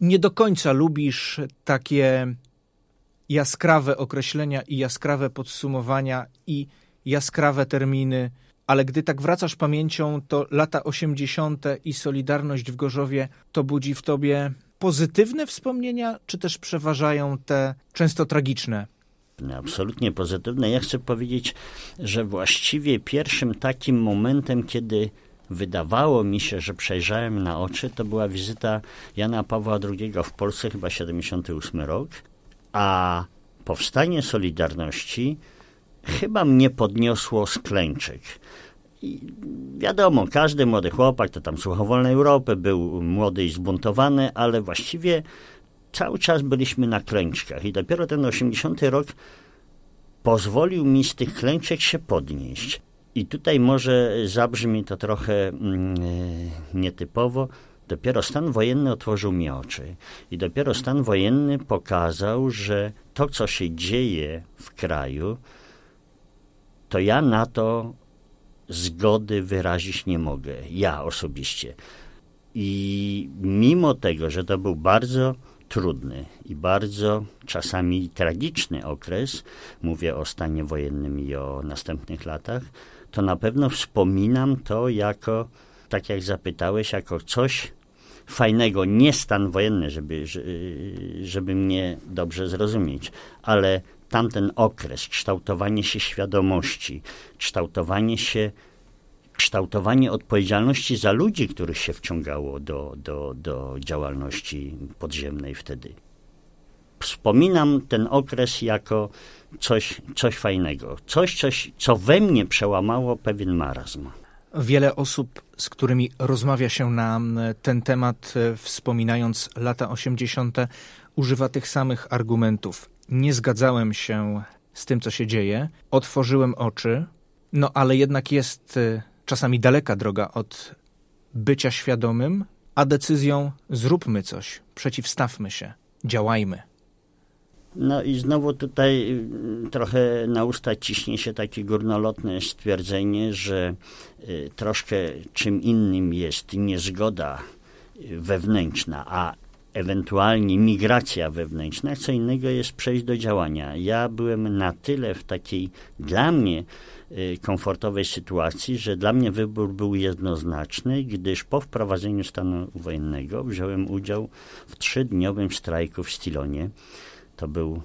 nie do końca lubisz takie jaskrawe określenia i jaskrawe podsumowania i jaskrawe terminy, ale gdy tak wracasz pamięcią, to lata 80. i Solidarność w Gorzowie to budzi w tobie pozytywne wspomnienia, czy też przeważają te często tragiczne? Absolutnie pozytywne. Ja chcę powiedzieć, że właściwie pierwszym takim momentem, kiedy wydawało mi się, że przejrzałem na oczy, to była wizyta Jana Pawła II w Polsce, chyba 78 rok, a powstanie Solidarności chyba mnie podniosło z klęczek. I wiadomo, każdy młody chłopak to tam słuchał Wolnej Europy, był młody i zbuntowany, ale właściwie cały czas byliśmy na klęczkach i dopiero ten 80 rok pozwolił mi z tych klęczek się podnieść. I tutaj może zabrzmi to trochę mm, nietypowo. Dopiero stan wojenny otworzył mi oczy. I dopiero stan wojenny pokazał, że to, co się dzieje w kraju, to ja na to zgody wyrazić nie mogę. Ja osobiście. I mimo tego, że to był bardzo trudny i bardzo czasami tragiczny okres, mówię o stanie wojennym i o następnych latach, to na pewno wspominam to jako, tak jak zapytałeś, jako coś fajnego, nie stan wojenny, żeby, żeby mnie dobrze zrozumieć, ale tamten okres, kształtowanie się świadomości, kształtowanie się kształtowanie odpowiedzialności za ludzi, których się wciągało do, do, do działalności podziemnej wtedy. Wspominam ten okres jako coś, coś fajnego, coś, coś, co we mnie przełamało pewien marazm. Wiele osób, z którymi rozmawia się na ten temat, e, wspominając lata 80., używa tych samych argumentów. Nie zgadzałem się z tym, co się dzieje, otworzyłem oczy, no ale jednak jest e, czasami daleka droga od bycia świadomym, a decyzją zróbmy coś, przeciwstawmy się, działajmy. No i znowu tutaj y, trochę na usta ciśnie się takie górnolotne stwierdzenie, że y, troszkę czym innym jest niezgoda y, wewnętrzna, a ewentualnie migracja wewnętrzna, co innego jest przejść do działania. Ja byłem na tyle w takiej dla mnie komfortowej sytuacji, że dla mnie wybór był jednoznaczny, gdyż po wprowadzeniu stanu wojennego wziąłem udział w trzydniowym strajku w Stilonie. To był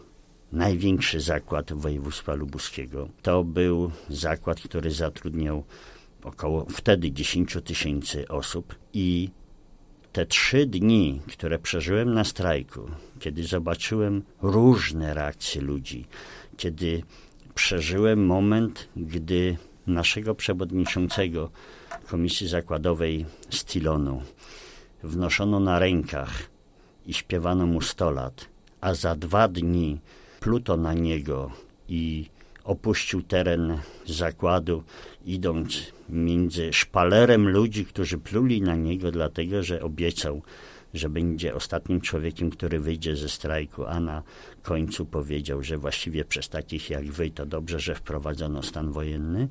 największy zakład województwa lubuskiego. To był zakład, który zatrudniał około wtedy 10 tysięcy osób i te trzy dni, które przeżyłem na strajku, kiedy zobaczyłem różne reakcje ludzi, kiedy przeżyłem moment, gdy naszego przewodniczącego Komisji Zakładowej Stilonu wnoszono na rękach i śpiewano mu 100 lat, a za dwa dni pluto na niego i opuścił teren zakładu, idąc między szpalerem ludzi, którzy pluli na niego, dlatego że obiecał, że będzie ostatnim człowiekiem, który wyjdzie ze strajku, a na końcu powiedział, że właściwie przez takich jak wy to dobrze, że wprowadzono stan wojenny.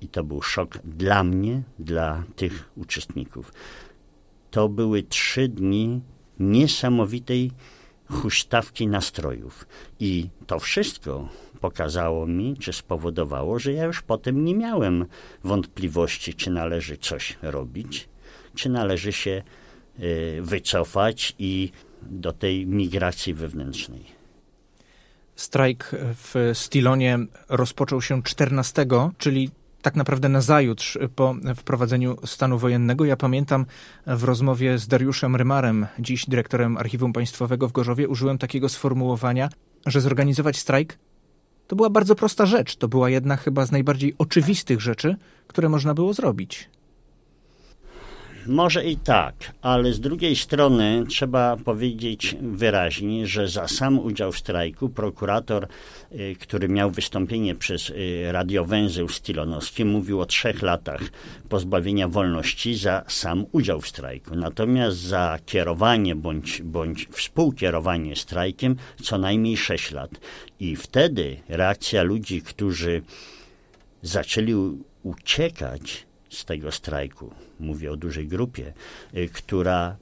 I to był szok dla mnie, dla tych uczestników. To były trzy dni niesamowitej huśtawki nastrojów. I to wszystko pokazało mi, czy spowodowało, że ja już potem nie miałem wątpliwości, czy należy coś robić, czy należy się y, wycofać i do tej migracji wewnętrznej. Strajk w Stilonie rozpoczął się 14, czyli tak naprawdę na zajutrz po wprowadzeniu stanu wojennego. Ja pamiętam w rozmowie z Dariuszem Rymarem, dziś dyrektorem Archiwum Państwowego w Gorzowie, użyłem takiego sformułowania, że zorganizować strajk to była bardzo prosta rzecz. To była jedna chyba z najbardziej oczywistych rzeczy, które można było zrobić. Może i tak, ale z drugiej strony trzeba powiedzieć wyraźnie, że za sam udział w strajku prokurator, y, który miał wystąpienie przez y, radiowęzeł stilonowski, mówił o trzech latach pozbawienia wolności za sam udział w strajku. Natomiast za kierowanie bądź, bądź współkierowanie strajkiem co najmniej sześć lat. I wtedy reakcja ludzi, którzy zaczęli uciekać, z tego strajku, mówię o dużej grupie, y, która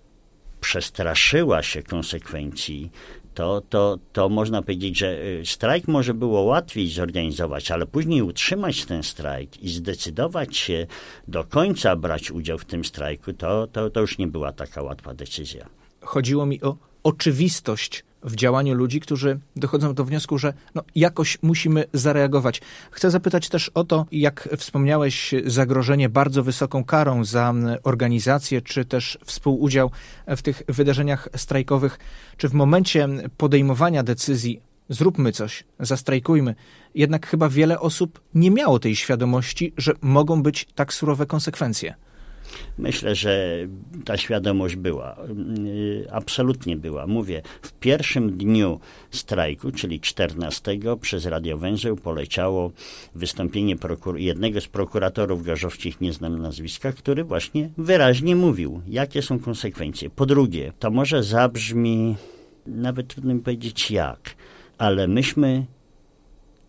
przestraszyła się konsekwencji, to, to, to można powiedzieć, że y, strajk może było łatwiej zorganizować, ale później utrzymać ten strajk i zdecydować się do końca brać udział w tym strajku, to, to, to już nie była taka łatwa decyzja. Chodziło mi o oczywistość w działaniu ludzi, którzy dochodzą do wniosku, że no, jakoś musimy zareagować. Chcę zapytać też o to, jak wspomniałeś, zagrożenie bardzo wysoką karą za organizację, czy też współudział w tych wydarzeniach strajkowych. Czy w momencie podejmowania decyzji zróbmy coś, zastrajkujmy, jednak chyba wiele osób nie miało tej świadomości, że mogą być tak surowe konsekwencje. Myślę, że ta świadomość była. Y, absolutnie była. Mówię, w pierwszym dniu strajku, czyli 14, przez radiowęzeł poleciało wystąpienie jednego z prokuratorów gorzowskich, nie znam nazwiska, który właśnie wyraźnie mówił, jakie są konsekwencje. Po drugie, to może zabrzmi, nawet trudno mi powiedzieć jak, ale myśmy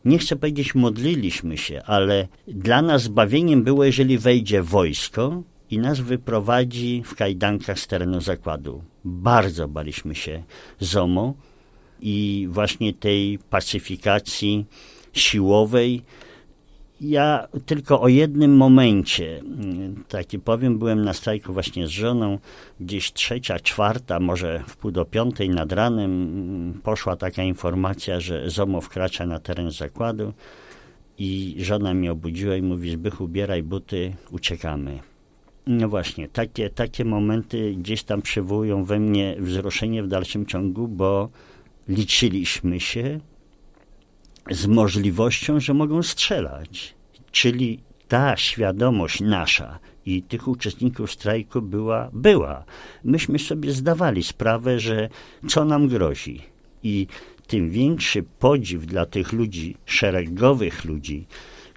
nie chcę powiedzieć modliliśmy się, ale dla nas zbawieniem było, jeżeli wejdzie wojsko i nas wyprowadzi w kajdankach z terenu zakładu. Bardzo baliśmy się ZOMO i właśnie tej pacyfikacji siłowej. Ja tylko o jednym momencie, taki powiem, byłem na strajku właśnie z żoną, gdzieś trzecia, czwarta, może w pół do piątej nad ranem poszła taka informacja, że ZOMO wkracza na teren zakładu i żona mnie obudziła i mówi, Zbychu, ubieraj buty, uciekamy. No właśnie, takie, takie momenty gdzieś tam przywołują we mnie wzruszenie w dalszym ciągu, bo liczyliśmy się z możliwością, że mogą strzelać. Czyli ta świadomość nasza i tych uczestników strajku była, była. Myśmy sobie zdawali sprawę, że co nam grozi. I tym większy podziw dla tych ludzi, szeregowych ludzi,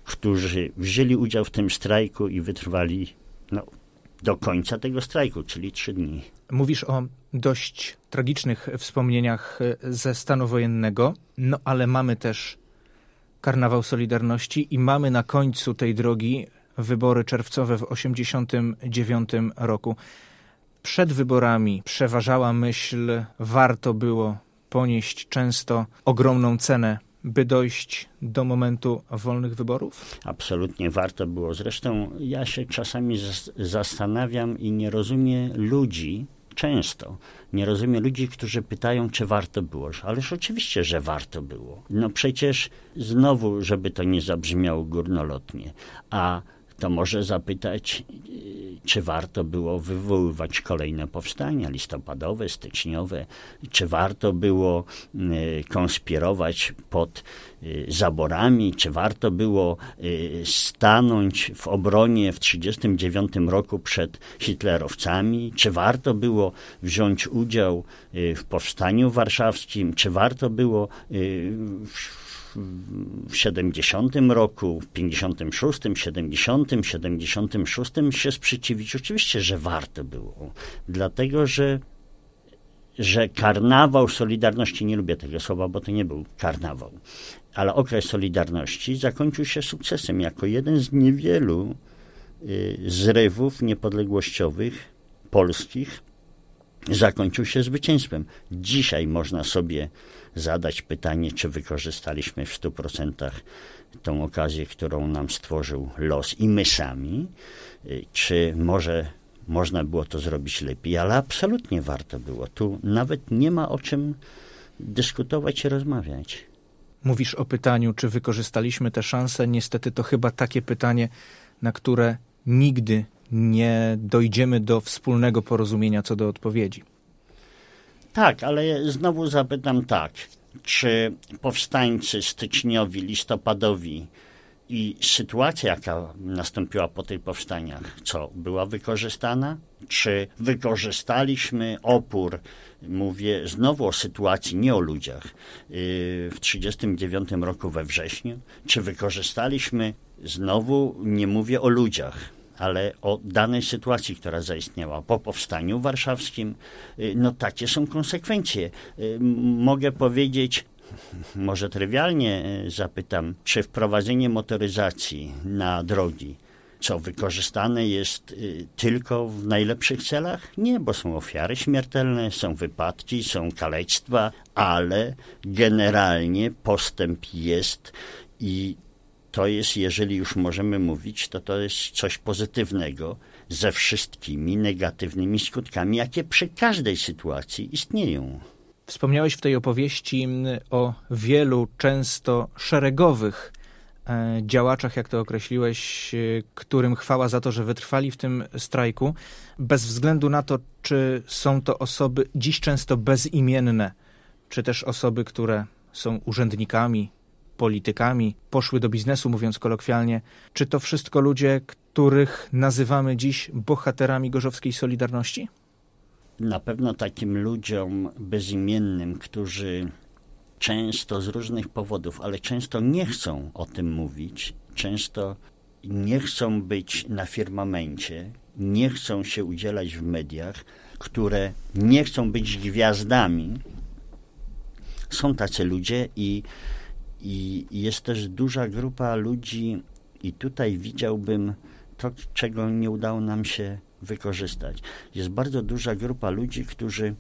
którzy wzięli udział w tym strajku i wytrwali no, do końca tego strajku, czyli trzy dni. Mówisz o dość tragicznych wspomnieniach e, ze stanu wojennego, no ale mamy też karnawał Solidarności i mamy na końcu tej drogi wybory czerwcowe w 1989 roku. Przed wyborami przeważała myśl, warto było ponieść często ogromną cenę by dojść do momentu wolnych wyborów? Absolutnie warto było. Zresztą ja się czasami zastanawiam i nie rozumiem ludzi, często nie rozumiem ludzi, którzy pytają, czy warto było. Ależ oczywiście, że warto było. No przecież znowu, żeby to nie zabrzmiało górnolotnie, a to może zapytać, czy warto było wywoływać kolejne powstania listopadowe, styczniowe, czy warto było y, konspirować pod y, zaborami, czy warto było y, stanąć w obronie w 1939 roku przed hitlerowcami, czy warto było wziąć udział w powstaniu warszawskim, czy warto było w w 70 roku, w 56, 70, 76 się sprzeciwić? Oczywiście, że warto było. Dlatego, że że karnawał Solidarności, nie lubię tego słowa, bo to nie był karnawał, ale okres Solidarności zakończył się sukcesem jako jeden z niewielu y, zrywów niepodległościowych polskich zakończył się zwycięstwem. Dzisiaj można sobie zadać pytanie, czy wykorzystaliśmy w 100% tą okazję, którą nam stworzył los i my sami, y, czy może można było to zrobić lepiej, ale absolutnie warto było. Tu nawet nie ma o czym dyskutować i rozmawiać. Mówisz o pytaniu, czy wykorzystaliśmy tę szansę. Niestety to chyba takie pytanie, na które nigdy nie dojdziemy do wspólnego porozumienia co do odpowiedzi. Tak, ale znowu zapytam tak. Czy powstańcy styczniowi, listopadowi i sytuacja, jaka nastąpiła po tych powstaniach, co była wykorzystana? Czy wykorzystaliśmy opór, mówię znowu o sytuacji, nie o ludziach, yy, w 1939 roku we wrześniu? Czy wykorzystaliśmy, znowu nie mówię o ludziach, ale o danej sytuacji, która zaistniała po powstaniu warszawskim, y, no takie są konsekwencje. Y, mogę powiedzieć, może trywialnie y, zapytam, czy wprowadzenie motoryzacji na drogi co wykorzystane jest tylko w najlepszych celach? Nie, bo są ofiary śmiertelne, są wypadki, są kalectwa, ale generalnie postęp jest i to jest, jeżeli już możemy mówić, to to jest coś pozytywnego ze wszystkimi negatywnymi skutkami, jakie przy każdej sytuacji istnieją. Wspomniałeś w tej opowieści o wielu, często szeregowych e, działaczach, jak to określiłeś, e, którym chwała za to, że wytrwali w tym strajku, bez względu na to, czy są to osoby dziś często bezimienne, czy też osoby, które są urzędnikami, politykami, poszły do biznesu, mówiąc kolokwialnie. Czy to wszystko ludzie, których nazywamy dziś bohaterami gorzowskiej Solidarności? Na pewno takim ludziom bezimiennym, którzy często z różnych powodów, ale często nie chcą o tym mówić, często nie chcą być na firmamencie, nie chcą się udzielać w mediach, które nie chcą być gwiazdami. Są tacy ludzie i i jest też duża grupa ludzi, i tutaj widziałbym to, czego nie udało nam się wykorzystać. Jest bardzo duża grupa ludzi, którzy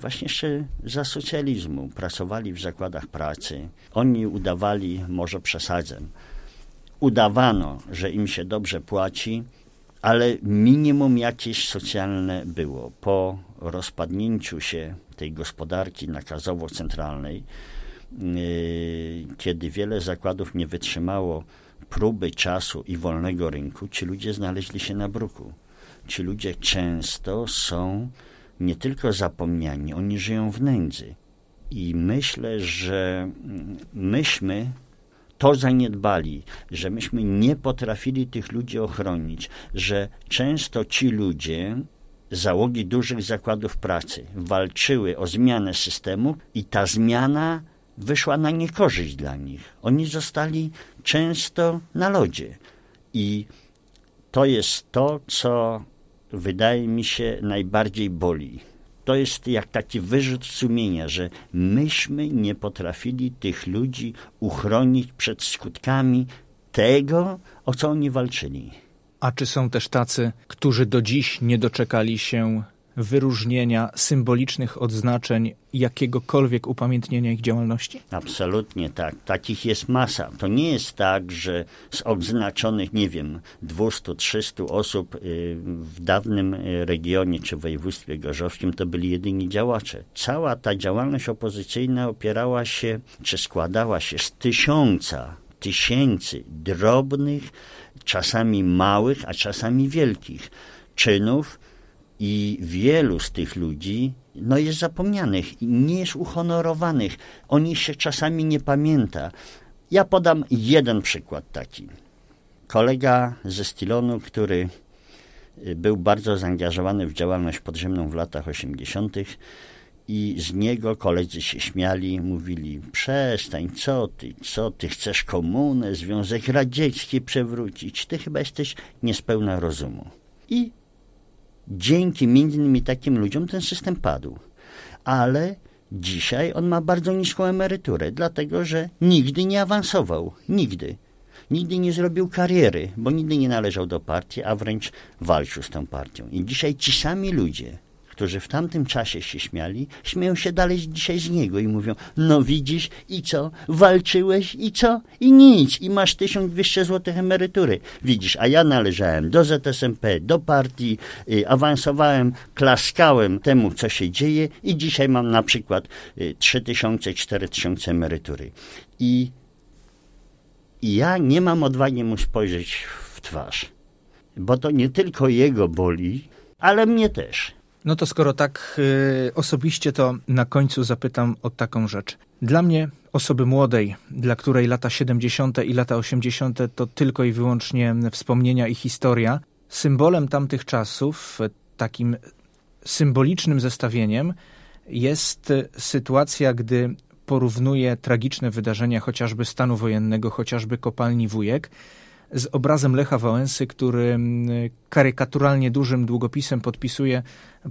właśnie jeszcze za socjalizmu pracowali w zakładach pracy. Oni udawali, może przesadzę, udawano, że im się dobrze płaci, ale minimum jakieś socjalne było. Po rozpadnięciu się tej gospodarki nakazowo-centralnej, kiedy wiele zakładów nie wytrzymało próby czasu i wolnego rynku, ci ludzie znaleźli się na bruku. Ci ludzie często są nie tylko zapomniani, oni żyją w nędzy. I myślę, że myśmy to zaniedbali, że myśmy nie potrafili tych ludzi ochronić, że często ci ludzie, załogi dużych zakładów pracy, walczyły o zmianę systemu i ta zmiana wyszła na niekorzyść dla nich. Oni zostali często na lodzie. I to jest to, co wydaje mi się najbardziej boli. To jest jak taki wyrzut sumienia, że myśmy nie potrafili tych ludzi uchronić przed skutkami tego, o co oni walczyli. A czy są też tacy, którzy do dziś nie doczekali się wyróżnienia, symbolicznych odznaczeń, jakiegokolwiek upamiętnienia ich działalności? Absolutnie tak. Takich jest masa. To nie jest tak, że z odznaczonych, nie wiem, 200-300 osób y, w dawnym y, regionie czy województwie gorzowskim to byli jedyni działacze. Cała ta działalność opozycyjna opierała się, czy składała się z tysiąca, tysięcy drobnych, czasami małych, a czasami wielkich czynów, i wielu z tych ludzi no, jest zapomnianych nie jest uhonorowanych. O nich się czasami nie pamięta. Ja podam jeden przykład taki. Kolega ze Stilonu, który y, był bardzo zaangażowany w działalność podziemną w latach 80. i z niego koledzy się śmiali, mówili: Przestań, co ty, co ty chcesz komunę, Związek Radziecki przewrócić? Ty chyba jesteś niespełna rozumu. I dzięki między innymi takim ludziom ten system padł. Ale dzisiaj on ma bardzo niską emeryturę, dlatego że nigdy nie awansował. Nigdy. Nigdy nie zrobił kariery, bo nigdy nie należał do partii, a wręcz walczył z tą partią. I dzisiaj ci sami ludzie, którzy w tamtym czasie się śmiali, śmieją się dalej dzisiaj z niego i mówią, no widzisz i co, walczyłeś i co, i nic, i masz 1200 zł emerytury. Widzisz, a ja należałem do ZSMP, do partii, y, awansowałem, klaskałem temu, co się dzieje i dzisiaj mam na przykład y, 3000, 4000 emerytury. I, I ja nie mam odwagi mu spojrzeć w twarz, bo to nie tylko jego boli, ale mnie też. No to skoro tak y, osobiście, to na końcu zapytam o taką rzecz. Dla mnie, osoby młodej, dla której lata 70. i lata 80. to tylko i wyłącznie wspomnienia i historia, symbolem tamtych czasów, takim symbolicznym zestawieniem jest sytuacja, gdy porównuje tragiczne wydarzenia chociażby stanu wojennego, chociażby kopalni Wujek, z obrazem Lecha Wałęsy, który mm, karykaturalnie dużym długopisem podpisuje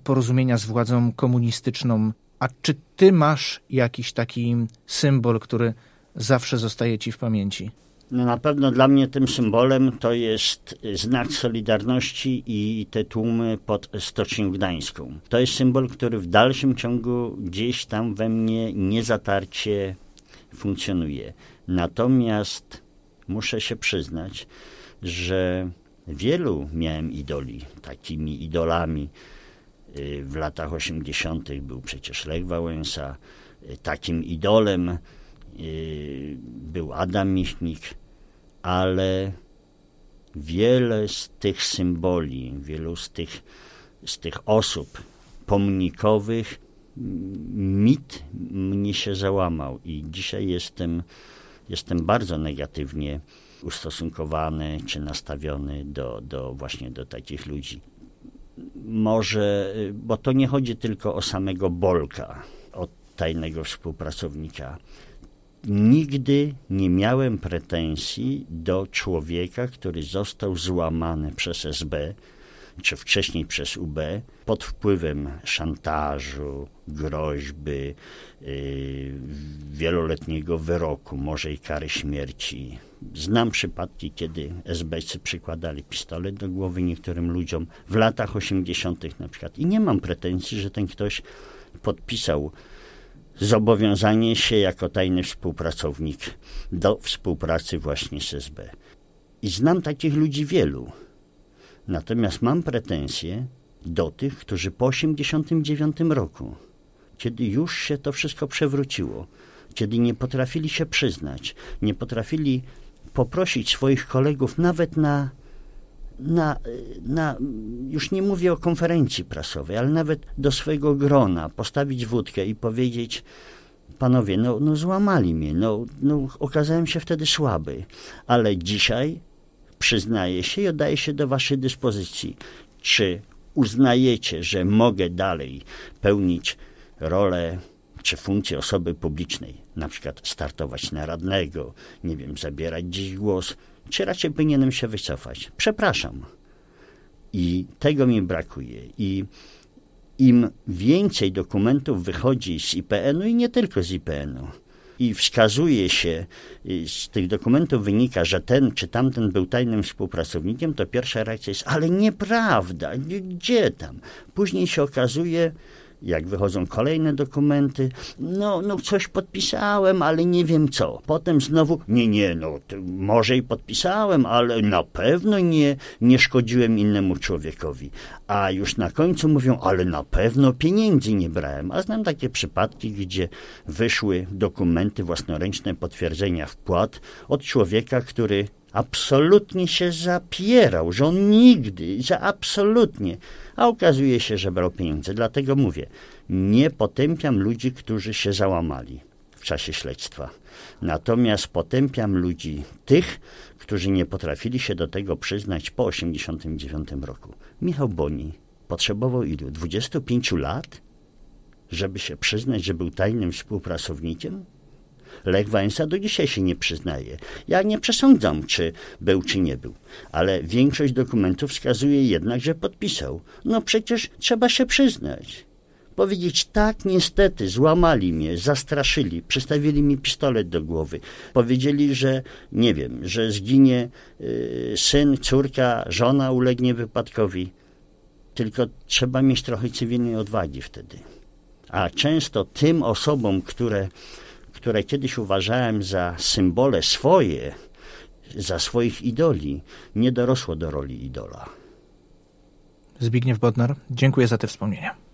porozumienia z władzą komunistyczną. A czy ty masz jakiś taki symbol, który zawsze zostaje ci w pamięci? No na pewno dla mnie tym symbolem to jest znak Solidarności i te tłumy pod Stocznią Gdańską. To jest symbol, który w dalszym ciągu gdzieś tam we mnie niezatarcie funkcjonuje. Natomiast muszę się przyznać, że wielu miałem idoli, takimi idolami. Y, w latach 80. był przecież Lech Wałęsa, y, takim idolem y, był Adam Michnik, ale wiele z tych symboli, wielu z tych, z tych osób pomnikowych mit mnie się załamał i dzisiaj jestem, jestem bardzo negatywnie ustosunkowany czy nastawiony do, do właśnie do takich ludzi. Może, bo to nie chodzi tylko o samego Bolka, o tajnego współpracownika. Nigdy nie miałem pretensji do człowieka, który został złamany przez SB, czy wcześniej przez UB, pod wpływem szantażu, groźby, yy, wieloletniego wyroku, może i kary śmierci. Znam przypadki, kiedy SBC przykładali pistolet do głowy niektórym ludziom w latach 80. na przykład. I nie mam pretensji, że ten ktoś podpisał zobowiązanie się jako tajny współpracownik do współpracy właśnie z SB. I znam takich ludzi wielu. Natomiast mam pretensje do tych, którzy po 89 roku, kiedy już się to wszystko przewróciło, kiedy nie potrafili się przyznać, nie potrafili poprosić swoich kolegów nawet na, na, na, już nie mówię o konferencji prasowej, ale nawet do swojego grona postawić wódkę i powiedzieć, panowie, no, no złamali mnie, no, no okazałem się wtedy słaby, ale dzisiaj przyznaję się i oddaję się do waszej dyspozycji. Czy uznajecie, że mogę dalej pełnić rolę czy funkcję osoby publicznej, na przykład startować na radnego, nie wiem, zabierać gdzieś głos, czy raczej powinienem się wycofać? Przepraszam. I tego mi brakuje. I im więcej dokumentów wychodzi z IPN-u i nie tylko z IPN-u, i wskazuje się, z tych dokumentów wynika, że ten czy tamten był tajnym współpracownikiem, to pierwsza reakcja jest, ale nieprawda, gdzie tam? Później się okazuje, jak wychodzą kolejne dokumenty, no, no coś podpisałem, ale nie wiem co. Potem znowu, nie, nie, no może i podpisałem, ale na pewno nie, nie szkodziłem innemu człowiekowi. A już na końcu mówią, ale na pewno pieniędzy nie brałem. A znam takie przypadki, gdzie wyszły dokumenty własnoręczne potwierdzenia wpłat od człowieka, który absolutnie się zapierał, że on nigdy, że absolutnie, a okazuje się, że brał pieniądze. Dlatego mówię, nie potępiam ludzi, którzy się załamali w czasie śledztwa. Natomiast potępiam ludzi tych, którzy nie potrafili się do tego przyznać po 1989 roku. Michał Boni potrzebował ilu? 25 lat, żeby się przyznać, że był tajnym współpracownikiem? Lech Wałęsa do dzisiaj się nie przyznaje. Ja nie przesądzam, czy był, czy nie był, ale większość dokumentów wskazuje jednak, że podpisał. No przecież trzeba się przyznać. Powiedzieć tak, niestety, złamali mnie, zastraszyli, przystawili mi pistolet do głowy. Powiedzieli, że nie wiem, że zginie y, syn, córka, żona ulegnie wypadkowi. Tylko trzeba mieć trochę cywilnej odwagi wtedy. A często tym osobom, które które kiedyś uważałem za symbole swoje, za swoich idoli, nie dorosło do roli idola. Zbigniew Bodnar, dziękuję za te wspomnienia.